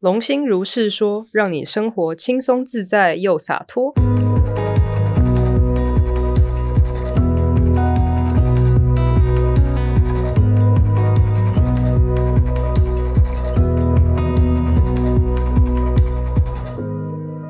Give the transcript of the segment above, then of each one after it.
龙心如是说，让你生活轻松自在又洒脱。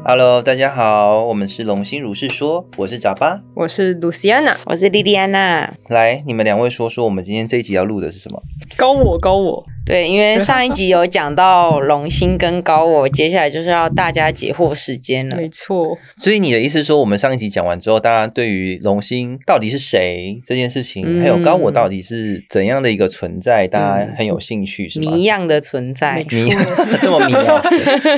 Hello，大家好，我们是龙心如是说，我是贾巴，我是 Luciana，我是莉莉安娜。来，你们两位说说，我们今天这一集要录的是什么？高我高我。对，因为上一集有讲到龙星跟高我，接下来就是要大家解惑时间了。没错，所以你的意思是说，我们上一集讲完之后，大家对于龙星到底是谁这件事情，还有高我到底是怎样的一个存在，大家很有兴趣，是吗？谜一样的存在，迷 这么迷啊？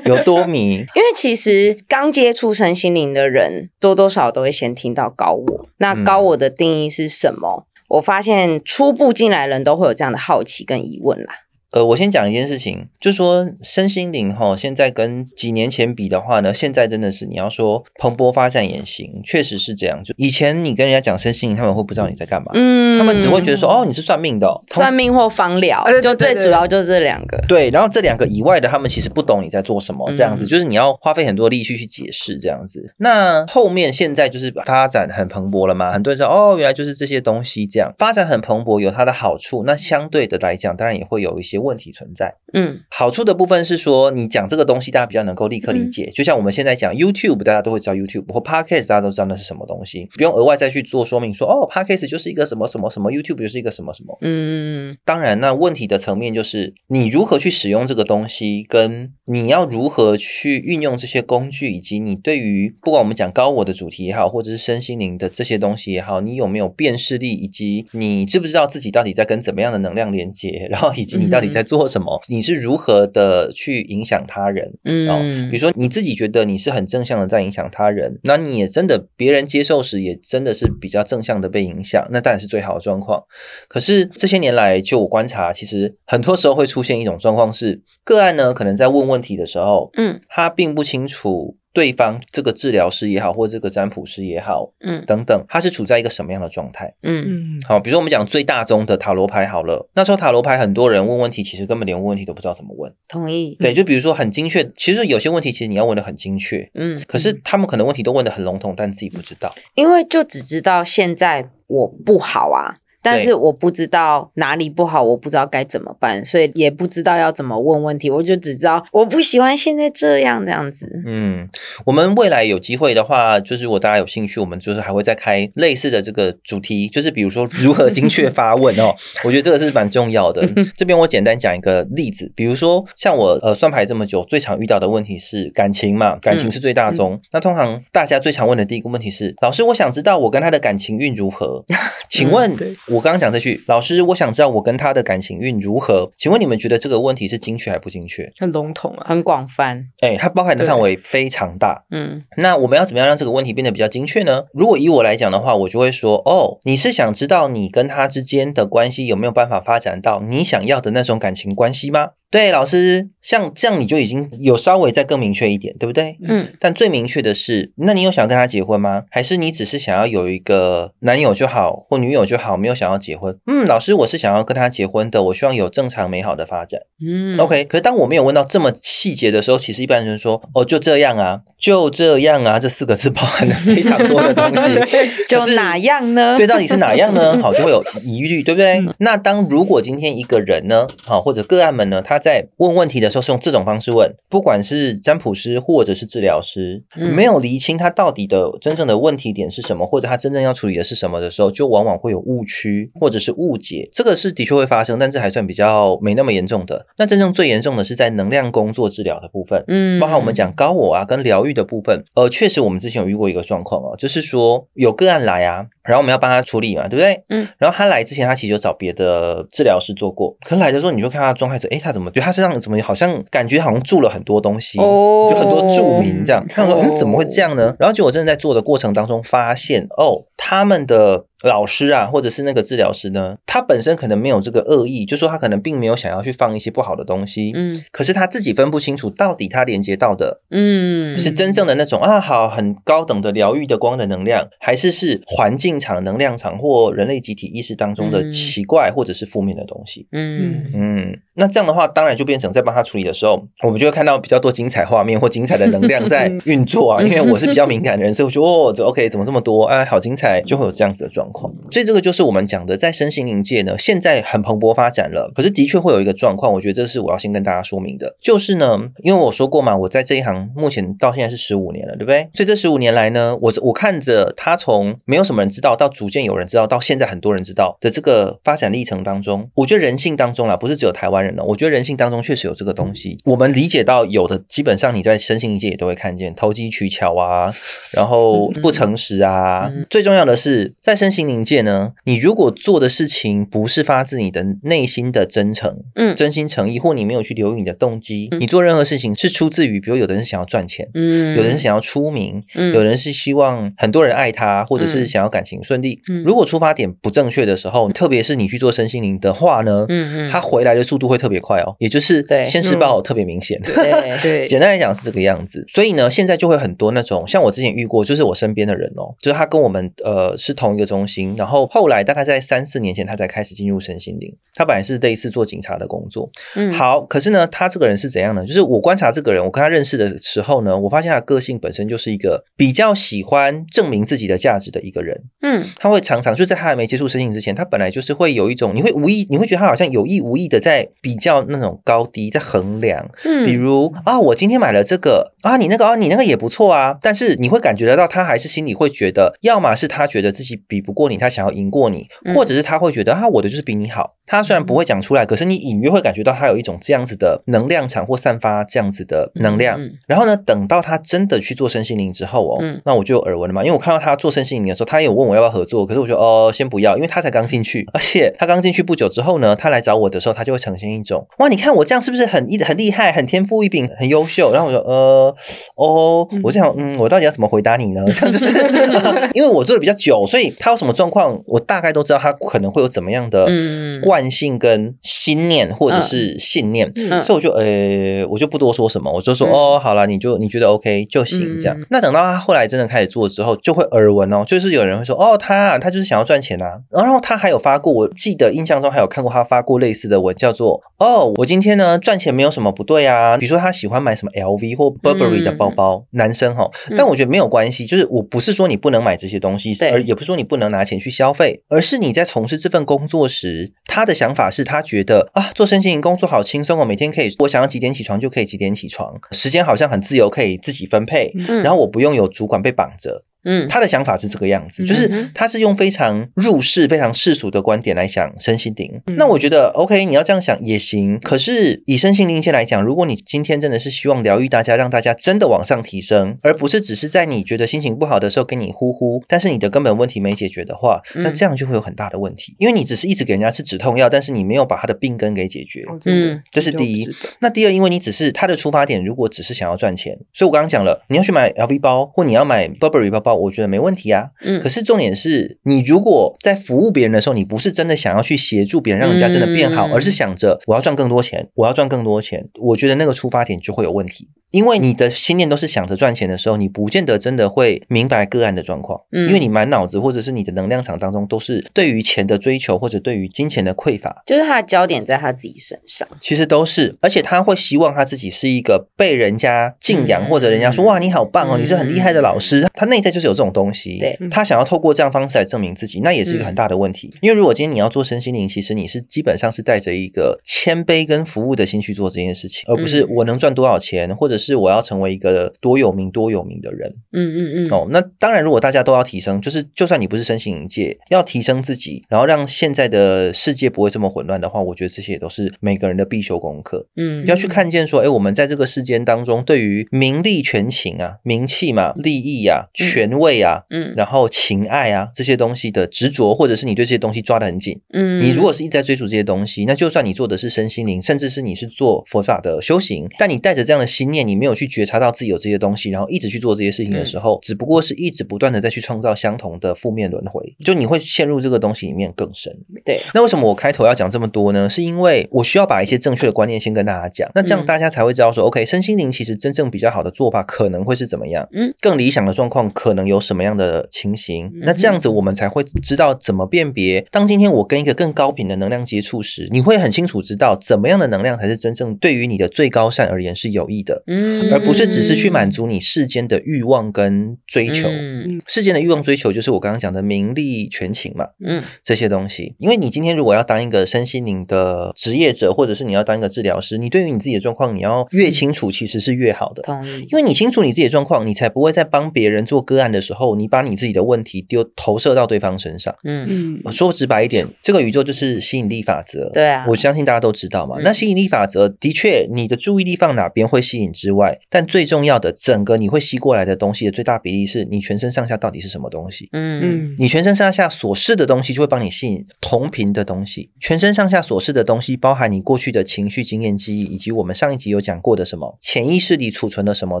有多迷？因为其实刚接触身心灵的人，多多少都会先听到高我。那高我的定义是什么？我发现初步进来人都会有这样的好奇跟疑问啦。呃，我先讲一件事情，就是说身心灵哈，现在跟几年前比的话呢，现在真的是你要说蓬勃发展也行，确实是这样。就以前你跟人家讲身心灵，他们会不知道你在干嘛，嗯，他们只会觉得说哦，你是算命的，算命或方疗，就最主要就是这两个。对，然后这两个以外的，他们其实不懂你在做什么，这样子，就是你要花费很多力气去解释这样子。那后面现在就是发展很蓬勃了嘛，很多人说哦，原来就是这些东西这样，发展很蓬勃有它的好处，那相对的来讲，当然也会有一些。问题存在，嗯，好处的部分是说，你讲这个东西，大家比较能够立刻理解。就像我们现在讲 YouTube，大家都会知道 YouTube 或 Podcast，大家都知道那是什么东西，不用额外再去做说明。说哦，Podcast 就是一个什么什么什么，YouTube 就是一个什么什么。嗯，当然，那问题的层面就是你如何去使用这个东西，跟你要如何去运用这些工具，以及你对于不管我们讲高我的主题也好，或者是身心灵的这些东西也好，你有没有辨识力，以及你知不知道自己到底在跟怎么样的能量连接，然后以及你到底。在做什么？你是如何的去影响他人？嗯，比如说你自己觉得你是很正向的在影响他人，那你也真的别人接受时也真的是比较正向的被影响，那当然是最好的状况。可是这些年来，就我观察，其实很多时候会出现一种状况是，个案呢可能在问问题的时候，嗯，他并不清楚。对方这个治疗师也好，或者这个占卜师也好，嗯，等等，他是处在一个什么样的状态？嗯，好，比如说我们讲最大宗的塔罗牌好了，那时候塔罗牌很多人问问题，其实根本连问问题都不知道怎么问。同意。对，就比如说很精确，其实有些问题其实你要问的很精确，嗯，可是他们可能问题都问的很笼统，但自己不知道，因为就只知道现在我不好啊。但是我不知道哪里不好，我不知道该怎么办，所以也不知道要怎么问问题。我就只知道我不喜欢现在这样这样子。嗯，我们未来有机会的话，就是如果大家有兴趣，我们就是还会再开类似的这个主题，就是比如说如何精确发问哦。我觉得这个是蛮重要的。这边我简单讲一个例子，比如说像我呃算牌这么久，最常遇到的问题是感情嘛，感情是最大宗。那通常大家最常问的第一个问题是：老师，我想知道我跟他的感情运如何？请问？我刚刚讲这句，老师，我想知道我跟他的感情运如何？请问你们觉得这个问题是精确还不精确？很笼统啊，很广泛。哎，它包含的范围非常大。嗯，那我们要怎么样让这个问题变得比较精确呢？如果以我来讲的话，我就会说，哦，你是想知道你跟他之间的关系有没有办法发展到你想要的那种感情关系吗？对，老师，像这样你就已经有稍微再更明确一点，对不对？嗯。但最明确的是，那你有想跟他结婚吗？还是你只是想要有一个男友就好，或女友就好，没有想要结婚？嗯，老师，我是想要跟他结婚的，我希望有正常美好的发展。嗯。OK，可是当我没有问到这么细节的时候，其实一般人说，哦，就这样啊，就这样啊，这四个字包含了非常多的东西。就哪样呢？对，到底是哪样呢？好，就会有疑虑，对不对？那当如果今天一个人呢，好，或者个案们呢，他在问问题的时候是用这种方式问，不管是占卜师或者是治疗师，没有厘清他到底的真正的问题点是什么，或者他真正要处理的是什么的时候，就往往会有误区或者是误解。这个是的确会发生，但这还算比较没那么严重的。那真正最严重的是在能量工作治疗的部分，嗯，包含我们讲高我啊跟疗愈的部分。呃，确实我们之前有遇过一个状况哦，就是说有个案来啊，然后我们要帮他处理嘛，对不对？嗯，然后他来之前他其实有找别的治疗师做过，可来的时候你就看他状态者，哎，他怎么觉得他身上。怎么好像感觉好像住了很多东西，就很多住民这样。他说：“嗯，怎么会这样呢？”然后就我真的在做的过程当中发现，哦，他们的老师啊，或者是那个治疗师呢，他本身可能没有这个恶意，就说他可能并没有想要去放一些不好的东西，嗯可是他自己分不清楚到底他连接到的嗯是真正的那种啊好很高等的疗愈的光的能量，还是是环境场、能量场或人类集体意识当中的嗯奇怪或者是负面的东西。嗯嗯，那这样的话，当然就变成在帮他处理的时候，我们就会看到比较多精彩画面或精彩的能量在运作啊。因为我是比较敏感的人，所以我说哦，这 OK 怎么这么多？哎，好精彩，就会有这样子的状况。所以这个就是我们讲的，在身心灵界呢，现在很蓬勃发展了。可是的确会有一个状况，我觉得这是我要先跟大家说明的，就是呢，因为我说过嘛，我在这一行目前到现在是十五年了，对不对？所以这十五年来呢，我我看着他从没有什么人知道，到逐渐有人知道，到现在很多人知道的这个发展历程当中，我觉得人性当中啦，不是只有台湾人哦，我觉得人性当中确实有这个东西。我们理解到有的，基本上你在身心灵界也都会看见投机取巧啊，然后 不诚实啊。嗯最重要的是，在身心灵界呢，你如果做的事情不是发自你的内心的真诚，嗯。真心诚意，或你没有去留意你的动机，嗯。你做任何事情是出自于，比如有的人是想要赚钱。嗯。有的人是想要出名，嗯。有人是希望很多人爱他，或者是想要感情顺利。嗯。如果出发点不正确的时候，特别是你去做身心灵的话呢，嗯嗯。它回来的速度会特别快哦，也就是对。现世报特别明显。对对，简单来讲是这个样子，所以呢，现在就会很多那种像我之前遇过，就是我身边的人哦，就是他跟我们呃是同一个中心，然后后来大概在三四年前，他才开始进入身心灵。他本来是类似做警察的工作，嗯好，可是呢，他这个人是怎样呢？就是我观察这个人，我跟他认识的时候呢，我发现他的个性本身就是一个比较喜欢证明自己的价值的一个人。嗯他会常常就在他还没接触身心灵之前，他本来就是会有一种，你会无意，你会觉得他好像有意无意的在比较那种高低，在衡量。嗯比如啊，我今天买了这个啊，你那个啊，你那个也不错啊，但是你会感觉得到，他还是心里会觉得，要么是他觉得自己比不过你，他想要赢过你，嗯或者是他会觉得啊，我的就是比你好。他虽然不会讲出来，可是你隐约会感觉到他有一种这样子的能量场或散发这样子的能量。然后呢，等到他真的去做身心灵之后哦，嗯那我就有耳闻了嘛，因为我看到他做身心灵的时候，他也有问我要不要合作，可是我说哦，先不要，因为他才刚进去，而且他刚进去不久之后呢，他来找我的时候，他就会呈现一种哇，你看我这样是不是很很厉害，很天赋异禀，很优秀？然后我说呃哦，我这样嗯，我到底要怎么回答你呢？这样就是 因为我做的比较久，所以他有什么状况，我大概都知道他可能会有怎么样的嗯。惯性跟心念或者是信念，嗯。所以我就呃，我就不多说什么，我就说、嗯。哦，好了，你就你觉得 OK 就行这样。嗯。那等到他后来真的开始做之后，就会耳闻哦，就是有人会说哦，他啊他就是想要赚钱啊，然后他还有发过，我记得印象中还有看过他发过类似的文，叫做哦，我今天呢赚钱没有什么不对啊，比如说他喜欢买什么 LV 或 Burberry 的包包，男生哈、嗯。但我觉得没有关系，就是我不是说你不能买这些东西，对而也不是说你不能拿钱去消费，而是你在从事这份工作时，他的想法是他觉得啊，做身心灵工作好轻松哦，每天可以我想要几点起床就可以几点起床，时间好像很自由，可以自己分配，嗯然后我不用有主管被绑着。嗯他的想法是这个样子，就是他是用非常入世、非常世俗的观点来想身心灵。嗯那我觉得 OK，你要这样想也行。可是以身心灵线来讲，如果你今天真的是希望疗愈大家，让大家真的往上提升，而不是只是在你觉得心情不好的时候跟你呼呼，但是你的根本问题没解决的话，嗯那这样就会有很大的问题。因为你只是一直给人家吃止痛药，但是你没有把他的病根给解决。嗯这是第一那第二，因为你只是他的出发点，如果只是想要赚钱，所以我刚刚讲了，你要去买 LV 包或你要买 Burberry 包包，我觉得没问题啊。嗯可是重点是你如果在服务别人的时候，你不是真的想要去协助别人，让人家真的变好，嗯而是想着我要赚更多钱，我要赚更多钱，我觉得那个出发点就会有问题。因为你的心念都是想着赚钱的时候，你不见得真的会明白个案的状况，嗯。因为你满脑子或者是你的能量场当中都是对于钱的追求或者对于金钱的匮乏，就是他的焦点在他自己身上。其实都是，而且他会希望他自己是一个被人家敬仰，嗯或者人家说哇你好棒哦，嗯你是很厉害的老师。他内在就是有这种东西，对。他想要透过这样方式来证明自己，那也是一个很大的问嗯题。因为如果今天你要做身心灵，其实你是基本上是带着一个谦卑跟服务的心去做这件事情，而不是嗯。我能赚多少钱，或者是我要成为一个多有名多有名的人。嗯嗯嗯，哦，那当然，如果大家都要提升，就是就算你不是身心灵界，要提升自己，然后让现在的世界不会这么混乱的话，我觉得这些也都是每个人的必修功课。嗯要去看见说，哎，我们在这个世间当中，对于名利权情啊、名气嘛、利益啊、权位啊，嗯然后情爱啊这些东西的执着，或者是你对这些东西抓得很紧。嗯，你如果是一直在追逐这些东西，那就算你做的是身心灵，甚至是你是做佛法的修行，但你带着这样的心念，你你没有去觉察到自己有这些东西，然后一直去做这些事情的时候，只不过是一直不断的再去创造相同的负面轮回，就你会陷入这个东西里面更深。对，那为什么我开头要讲这么多呢？是因为我需要把一些正确的观念先跟大家讲，那这样嗯大家才会知道说、o k 身心灵其实真正比较好的做法可能会是怎么样，嗯，更理想的状况可能有什么样的情形，嗯那这样子我们才会知道怎么辨别。当今天我跟一个更高频的能量接触时，你会很清楚知道怎么样的能量才是真正对于你的最高善而言是有益的。嗯而不是只是去满足你世间的欲望跟追求。嗯世间的欲望追求就是我刚刚讲的名利权情嘛，嗯这些东西。因为你今天如果要当一个身心灵的职业者，或者是你要当一个治疗师，你对于你自己的状况，你要越清楚，其实是越好的。同意，因为你清楚你自己的状况，你才不会在帮别人做个案的时候，你把你自己的问题丢投射到对方身上。嗯嗯说直白一点，这个宇宙就是吸引力法则。对啊我相信大家都知道嘛。嗯那吸引力法则的确，你的注意力放哪边会吸引之外，但最重要的，整个你会吸过来的东西的最大比例是你全身上下到底是什么东西。嗯嗯你全身上下所示的东西，就会帮你吸引同频的东西。全身上下所示的东西，包含你过去的情绪、经验、记忆，以及我们上一集有讲过的什么潜意识里储存的什么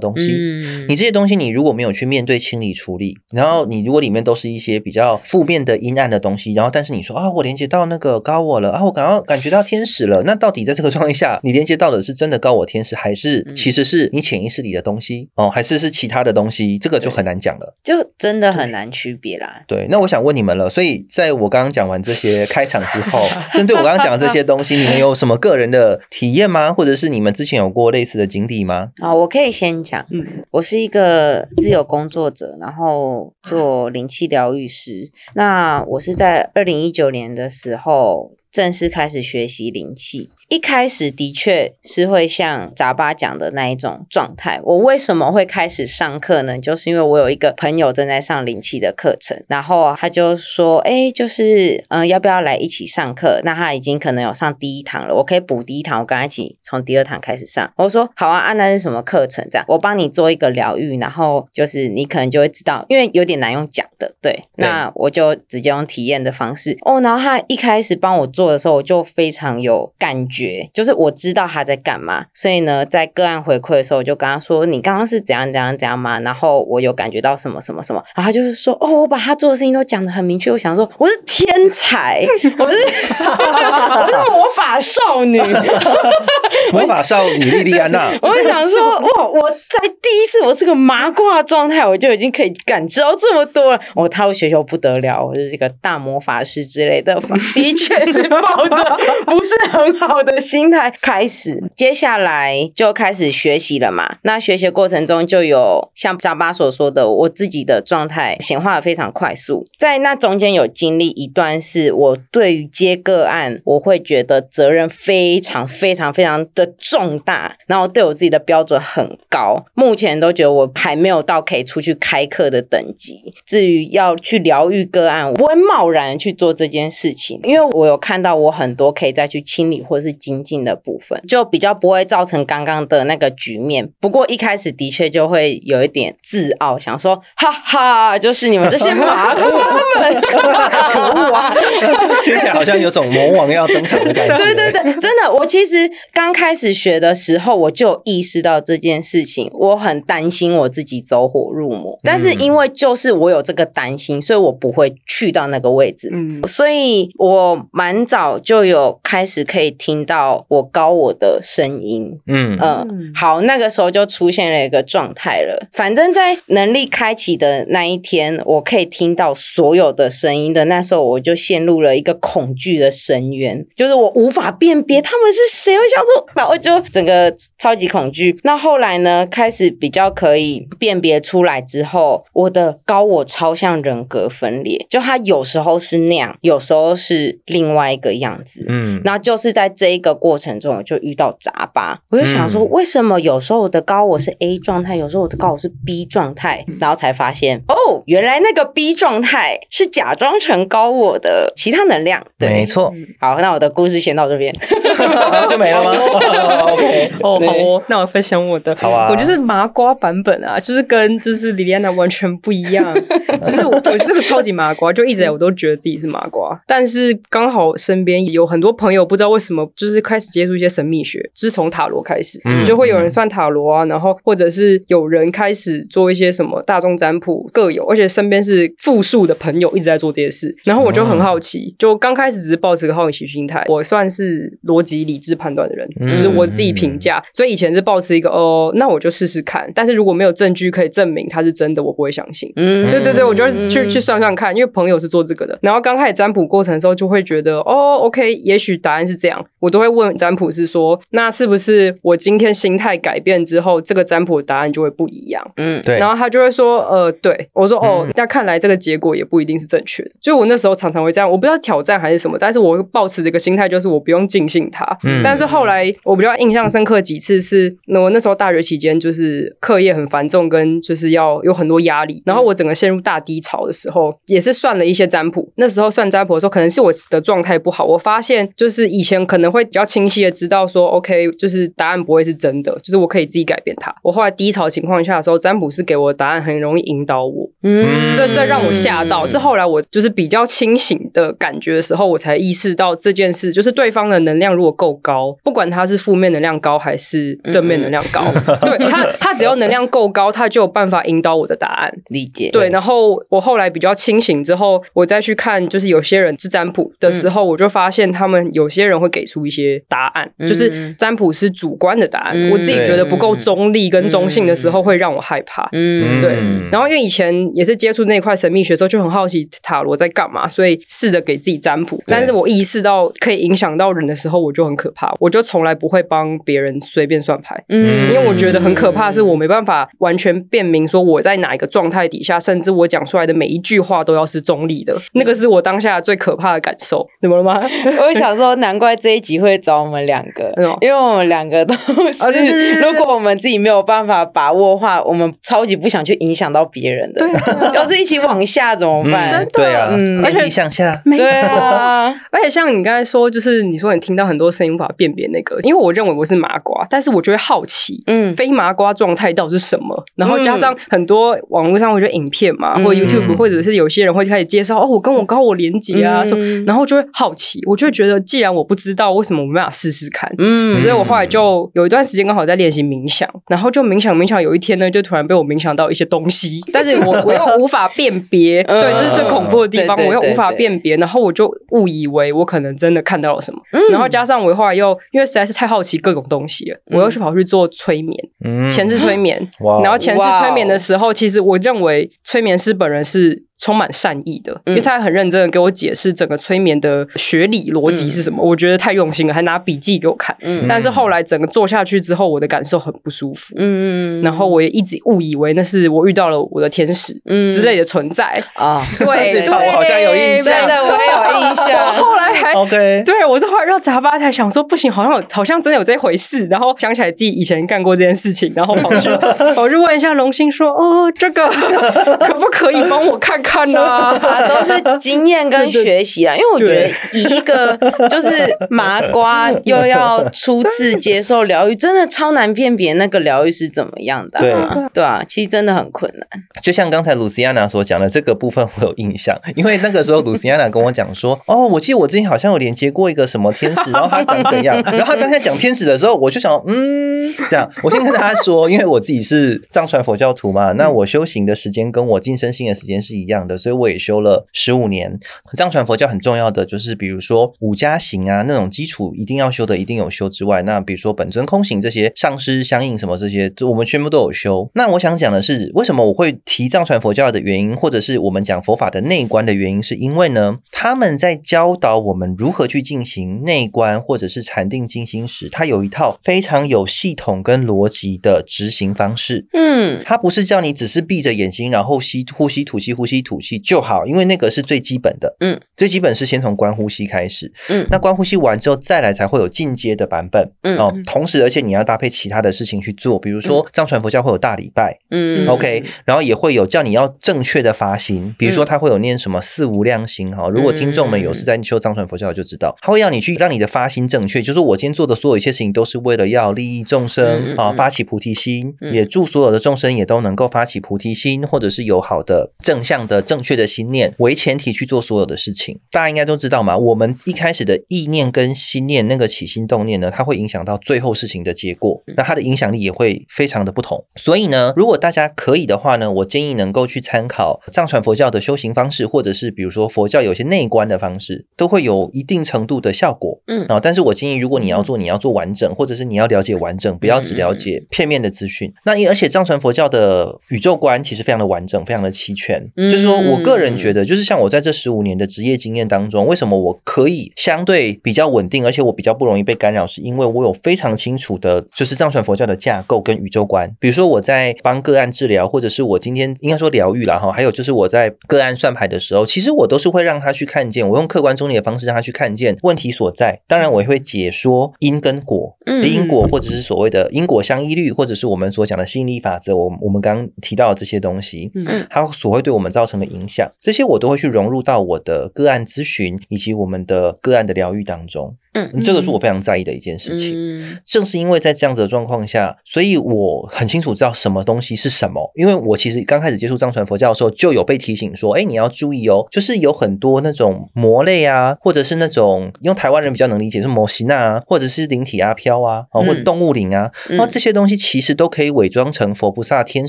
东西。嗯你这些东西，你如果没有去面对、清理、处理，然后你如果里面都是一些比较负面的、阴暗的东西，然后但是你说啊，我连接到那个高我了啊，我感到感觉到天使了，那到底在这个状态下，你连接到的是真的高我天使，还是嗯其实是你潜意识里的东西哦，还是是其他的东西？这个就很难讲了。就真的很难区别啦。对，那我想问你们了，所以在我刚刚讲完这些 开场之后，针对我刚刚讲的这些东西，你们有什么个人的体验吗？或者是你们之前有过类似的经历吗？啊，我可以先讲，嗯我是一个自由工作者，然后做灵气疗愈师。那我是在二零一九年的时候正式开始学习灵气。一开始的确是会像杂巴讲的那一种状态。我为什么会开始上课呢？就是因为我有一个朋友正在上灵气的课程，然后他就说：“哎，就是嗯、呃要不要来一起上课？那他已经可能有上第一堂了，我可以补第一堂，我跟他一起从第二堂开始上。”我说：“好啊，啊那是什么课程？这样我帮你做一个疗愈，然后就是你可能就会知道，因为有点难用讲的，对，那我就直接用体验的方式哦。然后他一开始帮我做的时候，我就非常有感觉。”就是我知道他在干嘛，所以呢，在个案回馈的时候，我就跟他说：“你刚刚是怎样怎样怎样嘛？”然后我有感觉到什么什么什么，然后他就是说：“哦，我把他做的事情都讲得很明确。”我想说，我是天才，我 是我是魔法少女，魔法少女莉莉安娜，我就想说，哇！我在第一次我是个麻瓜状态，我就已经可以感知到这么多了。我踏入学校不得了，我就是一个大魔法师之类的，的确是抱着不是很好的的心态开始。接下来就开始学习了嘛。那学习过程中就有像扎巴所说的，我自己的状态显化的非常快速。在那中间有经历一段，是我对于接个案，我会觉得责任非常非常非常的重大，然后对我自己的标准很高。目前都觉得我还没有到可以出去开课的等级。至于要去疗愈个案，我不会贸然去做这件事情，因为我有看到我很多可以再去清理或是精进的部分，就比较不会造成刚刚的那个局面。不过一开始的确就会有一点自傲，想说哈哈，就是你们这些麻瓜们，可恶啊！听起来好像有种魔王要登场的感觉。对对对，真的，我其实刚开始学的时候，我就意识到这件事情，我很担心我自己走火入魔。但是因为就是我有这个担心，所以我不会去到那个位置。嗯所以我蛮早就有开始可以听到我高我的声音，嗯嗯，嗯好，那个时候就出现了一个状态了。反正，在能力开启的那一天，我可以听到所有的声音的那时候，我就陷入了一个恐惧的深渊，就是我无法辨别他们是谁。我想说，然后就整个超级恐惧。那后来呢，开始比较可以辨别出来之后，我的高我超像人格分裂，就他有时候是那样，有时候是另外一个样子。嗯。然后就是在这一个过程中，我就遇到杂巴，我就想说，嗯。为什么有时候我的高我是 A 状态，有时候我的高我是 B 状态，然后才发现，哦，哦，原来那个 B 状态是假装成高我的其他能量。对，没错，好，那我的故事先到这边，然后就没了吗？OK，哦，好哦，那我分享我的，好啊。我就是麻瓜版本啊，就是跟就是李丽安娜完全不一样，就是我我就是个超级麻瓜，就一直以来我都觉得自己是麻瓜，但是刚好身边有很多朋友不知道为什么就是开始接触一些神秘学，就是从塔罗开始，嗯就会有人算塔罗啊，然后或者是有人开始做一些什么大众占卜各有，而且身边是复数的朋友一直在做这些事，然后我就很好奇，就刚开始只是抱持个好奇心态，我算是逻辑理智判断的人，就是我自己评价，所以以前是抱持一个哦，那我就试试看，但是如果没有证据可以证明它是真的，我不会相信。嗯。对对对，我就去嗯。去算算看，因为朋友是做这个的。然后刚开始占卜过程的时候，就会觉得哦，OK，也许答案是这样。我都会问占卜师说，那是不是我今天心态改变之后，这个占卜的答案就会不一样？嗯对，然后他就会说，呃，对我说，哦，那看来这个结果也不一定是正确的。就我那时候常常会这样，我不知道挑战还是什么，但是我会抱持这个心态，就是我不用尽信他。嗯但是后来我比较印象深刻几次是，那我那时候大学期间就是课业很繁重，跟就是要有很多压力，然后我整个陷入大低潮的时候，也是算的一些占卜。那时候算占卜的时候，可能是我的状态不好，我发现就是以前可能会比较清晰的知道说，OK，就是答案不会是真的，就是我可以自己改变它。我后来低潮情况下的时候，占卜师给我的答案很容易引导我，嗯这这让我吓到。是后来我就是比较清醒的感觉的时候，我才意识到这件事，就是对方的能量如果够高，不管他是负面能量高还是正面能量高，对他他只要能量够高，他就有办法引导我的答案。理解，对，然后我后来比较清醒之后，我再去看，就是有些人是占卜的时候，我就发现他们有些人会给出一些答案，就是占卜是主观的答案。嗯我自己觉得不够中立跟中性的时候，会让我害怕。嗯对嗯，然后因为以前也是接触那块神秘学的时候，就很好奇塔罗在干嘛，所以试着给自己占卜。但是我意识到可以影响到人的时候，我就很可怕，我就从来不会帮别人随便算牌。嗯因为我觉得很可怕，是我没办法完全辨明说我在哪一个状态底下，甚至我讲出来的每一句话都要是中立的，那个是我当下最可怕的感受。怎么了吗？我想说，难怪这一集会找我们两个 因为我们两个都是，对对对对如果我们自己没有办法把握的话，我们超级不想去影响到别人的。要是一起往下怎么办？嗯对啊，嗯电梯向下，没对错。啊，而且像你刚才说，就是你说你听到很多声音无法辨别那个，因为我认为我是麻瓜，但是我就会好奇，嗯非麻瓜状态到底是什么？然后加上很多网络上会有影片嘛，嗯或者 YouTube，或者是有些人会开始介绍哦，我跟我高我连接啊嗯什么，然后就会好奇，我就会觉得，既然我不知道，为什么我没办法试试看？嗯所以我后来就有一段时间刚好在练习冥想，然后就冥想冥想，有一天呢，就突然被我冥想到一些东西，但是我我又 无法辨别，嗯对，这是最恐怖的地方，我又无法辨别，然后我就误以为我可能真的看到了什么，嗯。然后加上我后来又因为实在是太好奇各种东西了，我又去跑去做催眠，嗯。前世催眠，然后前世催眠的时候，其实我认为催眠师本人是充满善意的，因为他很认真的给我解释整个催眠的学理逻辑是什么，我觉得太用心了，还拿笔记给我看。嗯。但是后来整个做下去之后，我的感受很不舒服。嗯然后我也一直误以为那是我遇到了我的天使嗯。之类的存在，啊，对，这对我好像有印象。真的我有印象。我 后来还 OK，对，我是后来让杂八台想说，不行，好像好像真的有这回事，然后想起来自己以前干过这件事情，然后跑去 跑去问一下龙星说，哦，这个 可不可以帮我看看呢、啊，都是经验跟学习啊。因为我觉得以一个 就是麻瓜又要初次接受疗愈，真的超难辨别那个疗愈是怎么样的、啊。对对啊，其实真的很困难。就像刚才露西亚娜所讲的这个部分，我有印象，因为那个时候露西亚娜跟我讲说，哦，我记得我之前好像有连接过一个什么天使，然后他长怎样，然后他刚才讲天使的时候，我就想，嗯，这样，我先跟大家说，因为我自己是藏传佛教徒嘛，那我修行的时间跟我晋升性的时间是一样的，所以我也修了十五年。藏传佛教很重要的就是，比如说五加行啊，那种基础一定要修的，一定有修之外，那比如说本尊空行这些上师相应什么这些，我们全部都有修。那我想讲的是，为什么我会提藏传佛教的原因，或者是我们讲佛法的内观的原因，是因为呢，他们在教导我们如何去进行内观或者是禅定静心时，它有一套非常有系统跟逻辑的执行方式。嗯它不是叫你只是闭着眼睛，然后吸呼吸吐气呼吸吐气就好，因为那个是最基本的。嗯，最基本是先从观呼吸开始。嗯那观呼吸完之后，再来才会有进阶的版本。嗯哦，同时而且你要搭配其他的事情去做，比如说藏传佛教会有大礼拜。嗯 OK，然后也会有叫你要正确的发心，比如说他会有念什么四无量心哈。如果听众们有是在修藏传佛教就知道，他会要你去让你的发心正确，就是我今天做的所有一切事情都是为了要利益众生啊，发起菩提心，嗯也祝所有的众生也都能够发起菩提心，或者是有好的正向的正确的心念为前提去做所有的事情。大家应该都知道嘛，我们一开始的意念跟心念那个起心动念呢，它会影响到最后事情的结果，那它的影响力也会非常的不同。所以呢，如果大家可以的话呢，我建议能够去参考藏传佛教的修行方式，或者是比如说佛教有些内观的方式，都会有一定程度的效果。嗯啊，但是我建议，如果你要做，你要做完整，或者是你要了解完整，不要只了解片面的资讯。那因而且藏传佛教的宇宙观其实非常的完整，非常的齐全。嗯就是说我个人觉得，就是像我在这十五年的职业经验当中，为什么我可以相对比较稳定，而且我比较不容易被干扰，是因为我有非常清楚的，就是藏传佛教的架构跟宇宙观。比如说我在帮个案治疗，或者是我今天应该说疗愈了哈，还有就是我在个案算牌的时候，其实我都是会让他去看见，我用客观中立的方式让他去看见问题所在。当然，我也会解说因跟果，嗯因果或者是所谓的因果相依律，或者是我们所讲的吸引力法则，我我们刚刚提到的这些东西，嗯。它所会对我们造成的影响，这些我都会去融入到我的个案咨询以及我们的个案的疗愈当中。嗯。这个是我非常在意的一件事情。嗯。正是因为在这样子的状况下，所以我很清楚知道什么东西是什么。因为我其实刚开始接触藏传佛教的时候，就有被提醒说，哎，你要注意哦，就是有很多那种魔类啊，或者是那种用台湾人比较能理解，是摩西娜啊，或者是灵体阿飘啊，啊，或者嗯。动物灵啊，嗯。然后这些东西其实都可以伪装成佛菩萨、天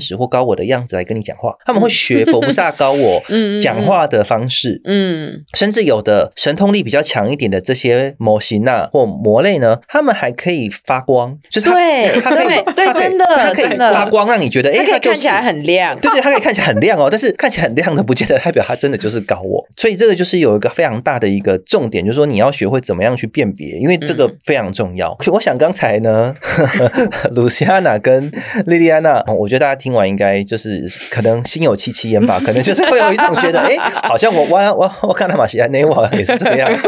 使或高我的样子来跟你讲话。他们会学佛菩萨、高我讲话的方式，嗯。甚至有的神通力比较强一点的这些模型啊或魔类呢，他们还可以发光，就是它对它可以对对它可以真的它可以发光，让你觉得哎，它可以就是看起来很亮对对，它可以看起来很亮哦，但是看起来很亮的，不见得代表它真的就是高我。所以这个就是有一个非常大的一个重点，就是说你要学会怎么样去辨别，因为这个非常重要。我想刚才呢，露西安娜跟莉莉安娜，我觉得大家听完应该就是可能心有戚戚焉吧，可能就是会有一种觉得，哎，好像我我我我看到马西安内，我好像也是这个样子。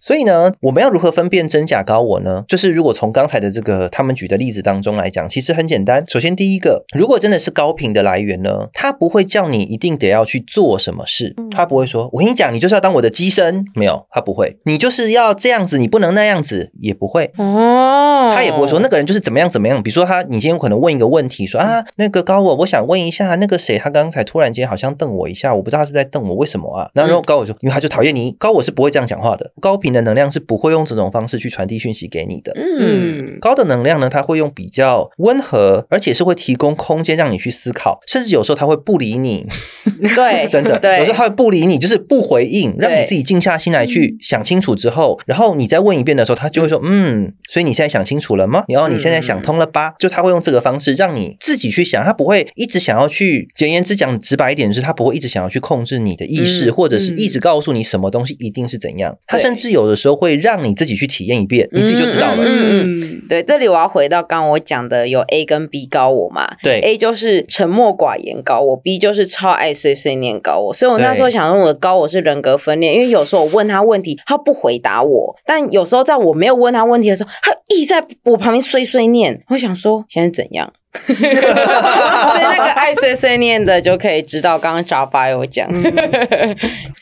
所以呢，我们要如何分辨真假高我呢？就是如果从刚才的这个他们举的例子当中来讲，其实很简单。首先，第一个，如果真的是高频的来源呢，他不会叫你一定得要去做什么事，他不会说，我跟你讲，你就是要当我的机身，没有，他不会，你就是要这样子，你不能那样子，也不会。哦，他也不会说那个人就是怎么样怎么样，比如说他，你今天有可能问一个问题，说啊，那个高我，我想问一下，那个谁，他刚才突然间好像瞪我一下，我不知道他是不是在瞪我，为什么啊？然后然后高我就因为他就讨厌你，高我是不会这样讲话的，高频的能量是不会用这种方式去传递讯息给你的。嗯嗯高的能量呢，它会用比较温和，而且是会提供空间让你去思考，甚至有时候他会不理你，对 真的，对有时候他会不理你，就是不回应，让你自己静下心来去想清楚之后，然后你再问一遍的时候，他就会说，嗯，所以你现在想清楚了吗？然后你现在想通了吧？就他会用这个方式让你自己去想，他不会一直想要去，简言之讲直白一点是，他不会一直想要去控制你的意识，嗯或者是一直告诉你什么东西一定是怎样。他甚至有的时候会让你自己去体验一遍，你自己就知道了。嗯嗯对，这里我要回到刚刚我讲的有 A 跟 B 高我嘛，对 A 就是沉默寡言高我，B 就是超爱碎碎念高我。所以我那时候想说，我的高我是人格分裂，因为有时候我问他问题，他不回答我，但有时候在我没有问他问题的时候，他一直在我旁边碎碎念。我想说，现在怎样？所以那个爱碎碎念的就可以知道，刚刚扎巴有讲，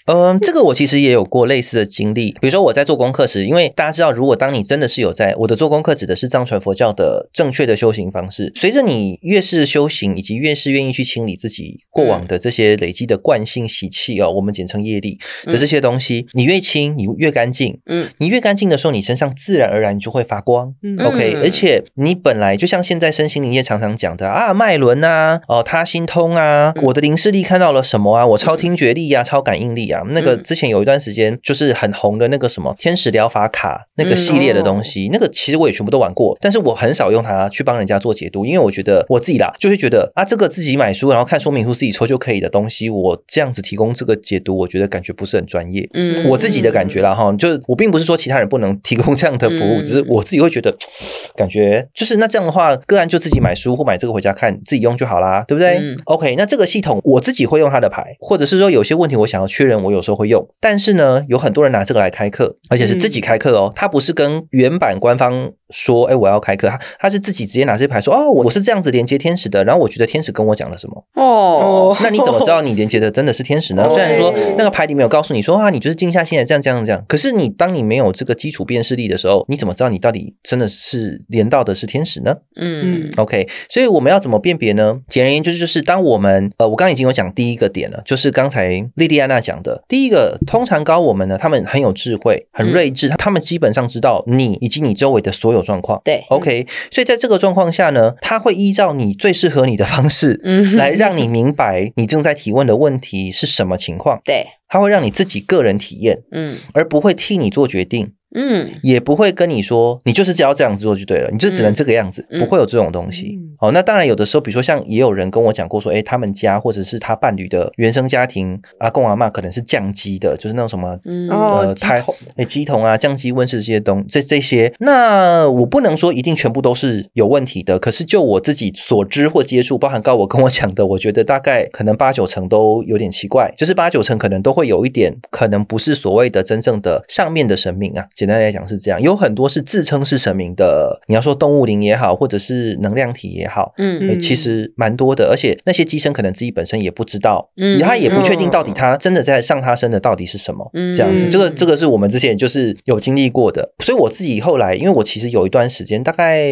嗯，这个我其实也有过类似的经历。比如说我在做功课时，因为大家知道，如果当你真的是有在我的做功课指的是藏传佛教的正确的修行方式，随着你越是修行，以及越是愿意去清理自己过往的这些累积的惯性习气哦，我们简称业力的这些东西，你越清，你越干净。嗯你越干净的时候，你身上自然而然就会发光。嗯 OK，嗯而且你本来就像现在身心灵业常常讲的啊，脉轮啊，哦，他心通啊，嗯。我的灵视力看到了什么啊，我超听觉力啊，超感应力啊，那个嗯。之前有一段时间就是很红的那个什么天使疗法卡那个系列的东西，那个其实我也全部都玩过，但是我很少用它去帮人家做解读，因为我觉得我自己啦，就是觉得啊，这个自己买书然后看说明书自己抽就可以的东西，我这样子提供这个解读，我觉得感觉不是很专业。嗯我自己的感觉啦哈，就是我并不是说其他人不能提供这样的服务，嗯。只是我自己会会觉得 感觉就是那这样的话，个案就自己买书或买这个回家看，自己用就好啦，对不对、嗯 o k 那这个系统我自己会用它的牌，或者是说有些问题我想要确认，我有时候会用。但是呢，有很多人拿这个来开课，而且是自己开课哦，他不是跟原版官方说，哎，我要开课，他他是自己直接拿这些牌说，哦，我我是这样子连接天使的，然后我觉得天使跟我讲了什么。哦，那你怎么知道你连接的真的是天使呢？哦虽然说那个牌里面有告诉你说啊，你就是静下心来这样这样这样，可是你当你没有这个基础辨识力的时候，你怎么知道你到底真的是连到的是天使呢嗯？OK，所以我们要怎么辨别呢？简而言之，就是当我们呃，我刚刚已经有讲第一个点了，就是刚才莉莉安娜讲的，第一个，通常高我们呢，他们很有智慧，很睿智，他们基本上知道你以及你周围的所有状况。对，OK，所以在这个状况下呢，他会依照你最适合你的方式，嗯。来让你明白你正在提问的问题是什么情况。对，他会让你自己个人体验，嗯。而不会替你做决定，嗯。也不会跟你说你就是只要这样做就对了，你就只能这个样子，嗯。不会有这种东西。嗯。好，那当然有的时候，比如说像也有人跟我讲过说，诶，他们家或者是他伴侣的原生家庭，阿公阿嬷可能是降基的，就是那种什么嗯。哦呃，胎鸡桶。诶鸡童啊、降基温室这些东这这些，那我不能说一定全部都是有问题的，可是就我自己所知或接触，包含高我跟我讲的，我觉得大概可能八九成都有点奇怪，就是八九成可能都会有一点，可能不是所谓的真正的上面的神明啊。简单来讲是这样，有很多是自称是神明的，你要说动物灵也好，或者是能量体也好，嗯。诶其实蛮多的，而且那些机身可能自己本身也不知道，嗯。他也不确定到底他真的在上他身的到底是什么，嗯。这样子，嗯这个这个是我们之前就是有经历过的，所以我自己后来，因为我其实有一段时间，大概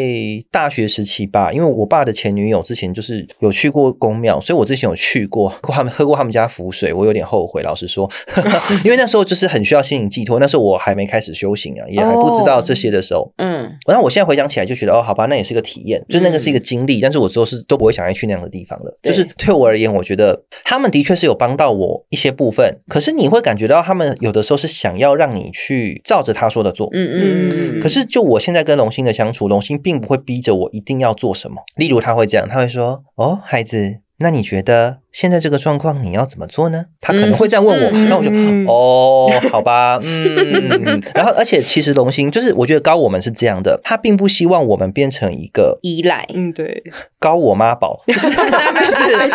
大学时期吧，因为我爸的前女友之前就是有去过宫庙，所以我之前有去过，过他们喝过他们家符水，我有点后悔，老实说，因为那时候就是很需要心灵寄托，那时候我还没开始修行啊，也还不知道这些的时候，嗯然后我现在回想起来就觉得哦，好吧，那也是个体验，就那个是一个经历，但是我之后是都不会想要去那样的地方了。就是对我而言，我觉得他们的确是有帮到我一些部分，可是你会感觉到他们有的时候是想要让你去照着他说的做。嗯嗯，可是就我现在跟龙星的相处，龙星并不会逼着我一定要做什么。例如他会这样，他会说：“哦，孩子，那你觉得现在这个状况你要怎么做呢？”他可能会这样问我，嗯那我就嗯哦，好吧，嗯。然后而且其实龙星就是我觉得高我们是这样的，他并不希望我们变成一个依赖，嗯，对，高我妈宝，就是就是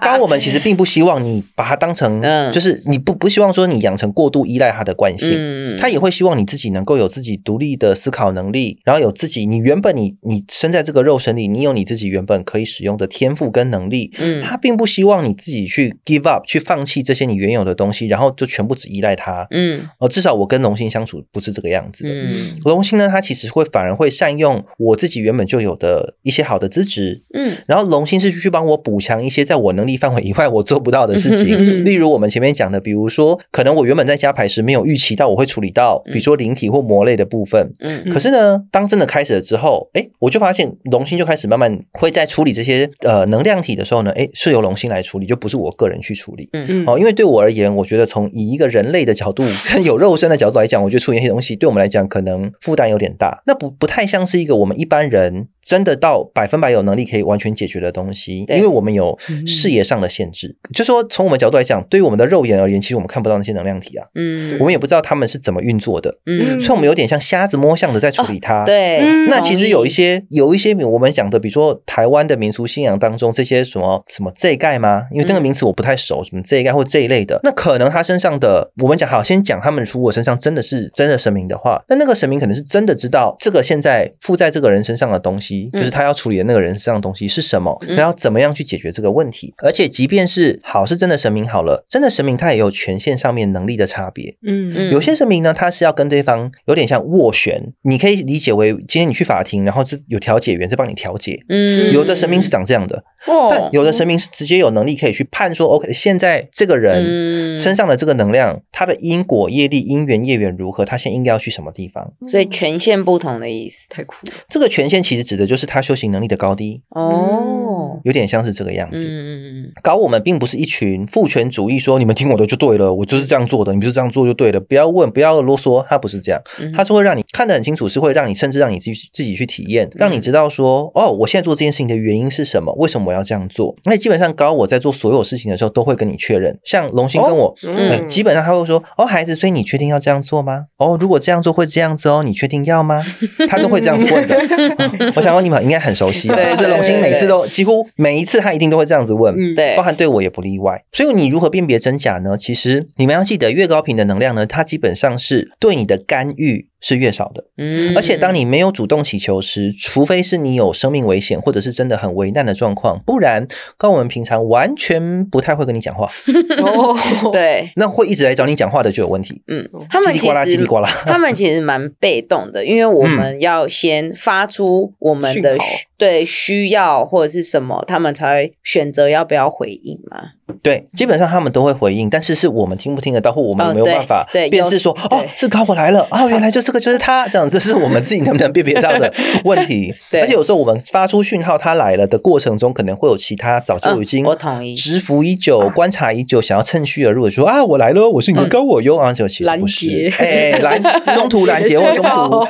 高我们其实并不希望你把它当成，嗯就是你不不希望说你养成过度依赖他的惯性。嗯他也会希望你自己能够有自己独立的思考能力，然后有自己你原本你你生在这个肉身里，你有你自己原本可以使用的天赋跟能力。嗯。他并不希望你自己去 give up，去放弃这些你原有的东西，然后就全部只依赖他。嗯。哦，至少我跟龙星相处不是这个样子的。嗯。龙星呢，他其实会反而会善用我自己原本就有的一些好的资质，嗯。然后龙星是去帮我补强一些在我能力范围以外我做不到的事情，例如我们前面讲的，比如说可能我原本在加牌时没有预期到我会处理到，比如说灵体或魔类的部分。嗯。可是呢，当真的开始了之后，哎，我就发现龙星就开始慢慢会在处理这些呃能量体的时候呢，哎，是由龙心来处理，就不是我个人去处理。嗯，哦，因为对我而言，我觉得从以一个人类的角度跟有肉身的角度来讲，我觉得处理那些东西对我们来讲可能负担有点大，那不不太像是一个我们一般人真的到百分百有能力可以完全解决的东西，因为我们有视野上的限制。就说从我们角度来讲，对于我们的肉眼而言，其实我们看不到那些能量体啊，嗯我们也不知道他们是怎么运作的，嗯所以我们有点像瞎子摸象的在处理它。。对，嗯那其实有一些些有一些我们讲的，比如说台湾的民俗信仰当中，这些什么什么这一盖吗？因为这个名词我不太熟，什么这一盖或这一类的，那可能他身上的，我们讲好，先讲他们如果身上真的是真的神明的话，那那个神明可能是真的知道这个现在附在这个人身上的东西，嗯就是他要处理的那个人身上的东西是什么，嗯然后怎么样去解决这个问题。而且即便是好是真的神明好了，真的神明他也有权限上面能力的差别。嗯嗯有些神明呢，他是要跟对方有点像斡旋，你可以理解为今天你去法庭，然后是有调解员在帮你调解。嗯有的神明是长这样的，哦但有的神明是直接有能力可以去判说，OK，现在这个人嗯身上的这个能量，他的因果业力、因缘业缘如何，他现在应该要去什么地方？所以权限不同的意思。太酷了，这个权限其实指的的就是他修行能力的高低，哦，有点像是这个样子。嗯嗯嗯搞我们并不是一群父权主义，说你们听我的就对了，我就是这样做的，你们就这样做就对了，不要问，不要啰嗦。他不是这样，嗯，他是会让你看得很清楚，是会让你甚至让你自己自己去体验，让你知道说，哦，我现在做这件事情的原因是什么，为什么我要这样做。那基本上高我在做所有事情的时候都会跟你确认，像龙星跟我。嗯呃基本上他会说：“哦，孩子，所以你确定要这样做吗？哦，如果这样做会这样子哦，你确定要吗？”他都会这样子问的。哦我想说你们应该很熟悉就是龙星每次都几乎每一次他一定都会这样子问。嗯对包，含对我也不例外。所以你如何辨别真假呢？其实你们要记得，越高频的能量呢，它基本上是对你的干预是越少的。嗯而且当你没有主动祈求时，除非是你有生命危险，或者是真的很危难的状况，不然高我们平常完全不太会跟你讲话。哦，对，那会一直来找你讲话的就有问题。嗯，他们其叽里呱啦，叽里实呱啦。他们其实蛮被动的，因为我们要先发出我们的对需要或者是什么，他们才会选择要不要回应嘛。对，基本上他们都会回应，但是是我们听不听得到，或我们没有办法辨识说，哦是高我来了，哦，原来就这个就是他，这样这是我们自己能不能辨别到的 问题。对而且有时候我们发出讯号，他来了的过程中，可能会有其他早就已经嗯我同意蛰伏已久、观察已久，想要趁虚而入的说啊，我来了，我是你的高我哟，啊，就其实不是哎，拦 中途拦截或中途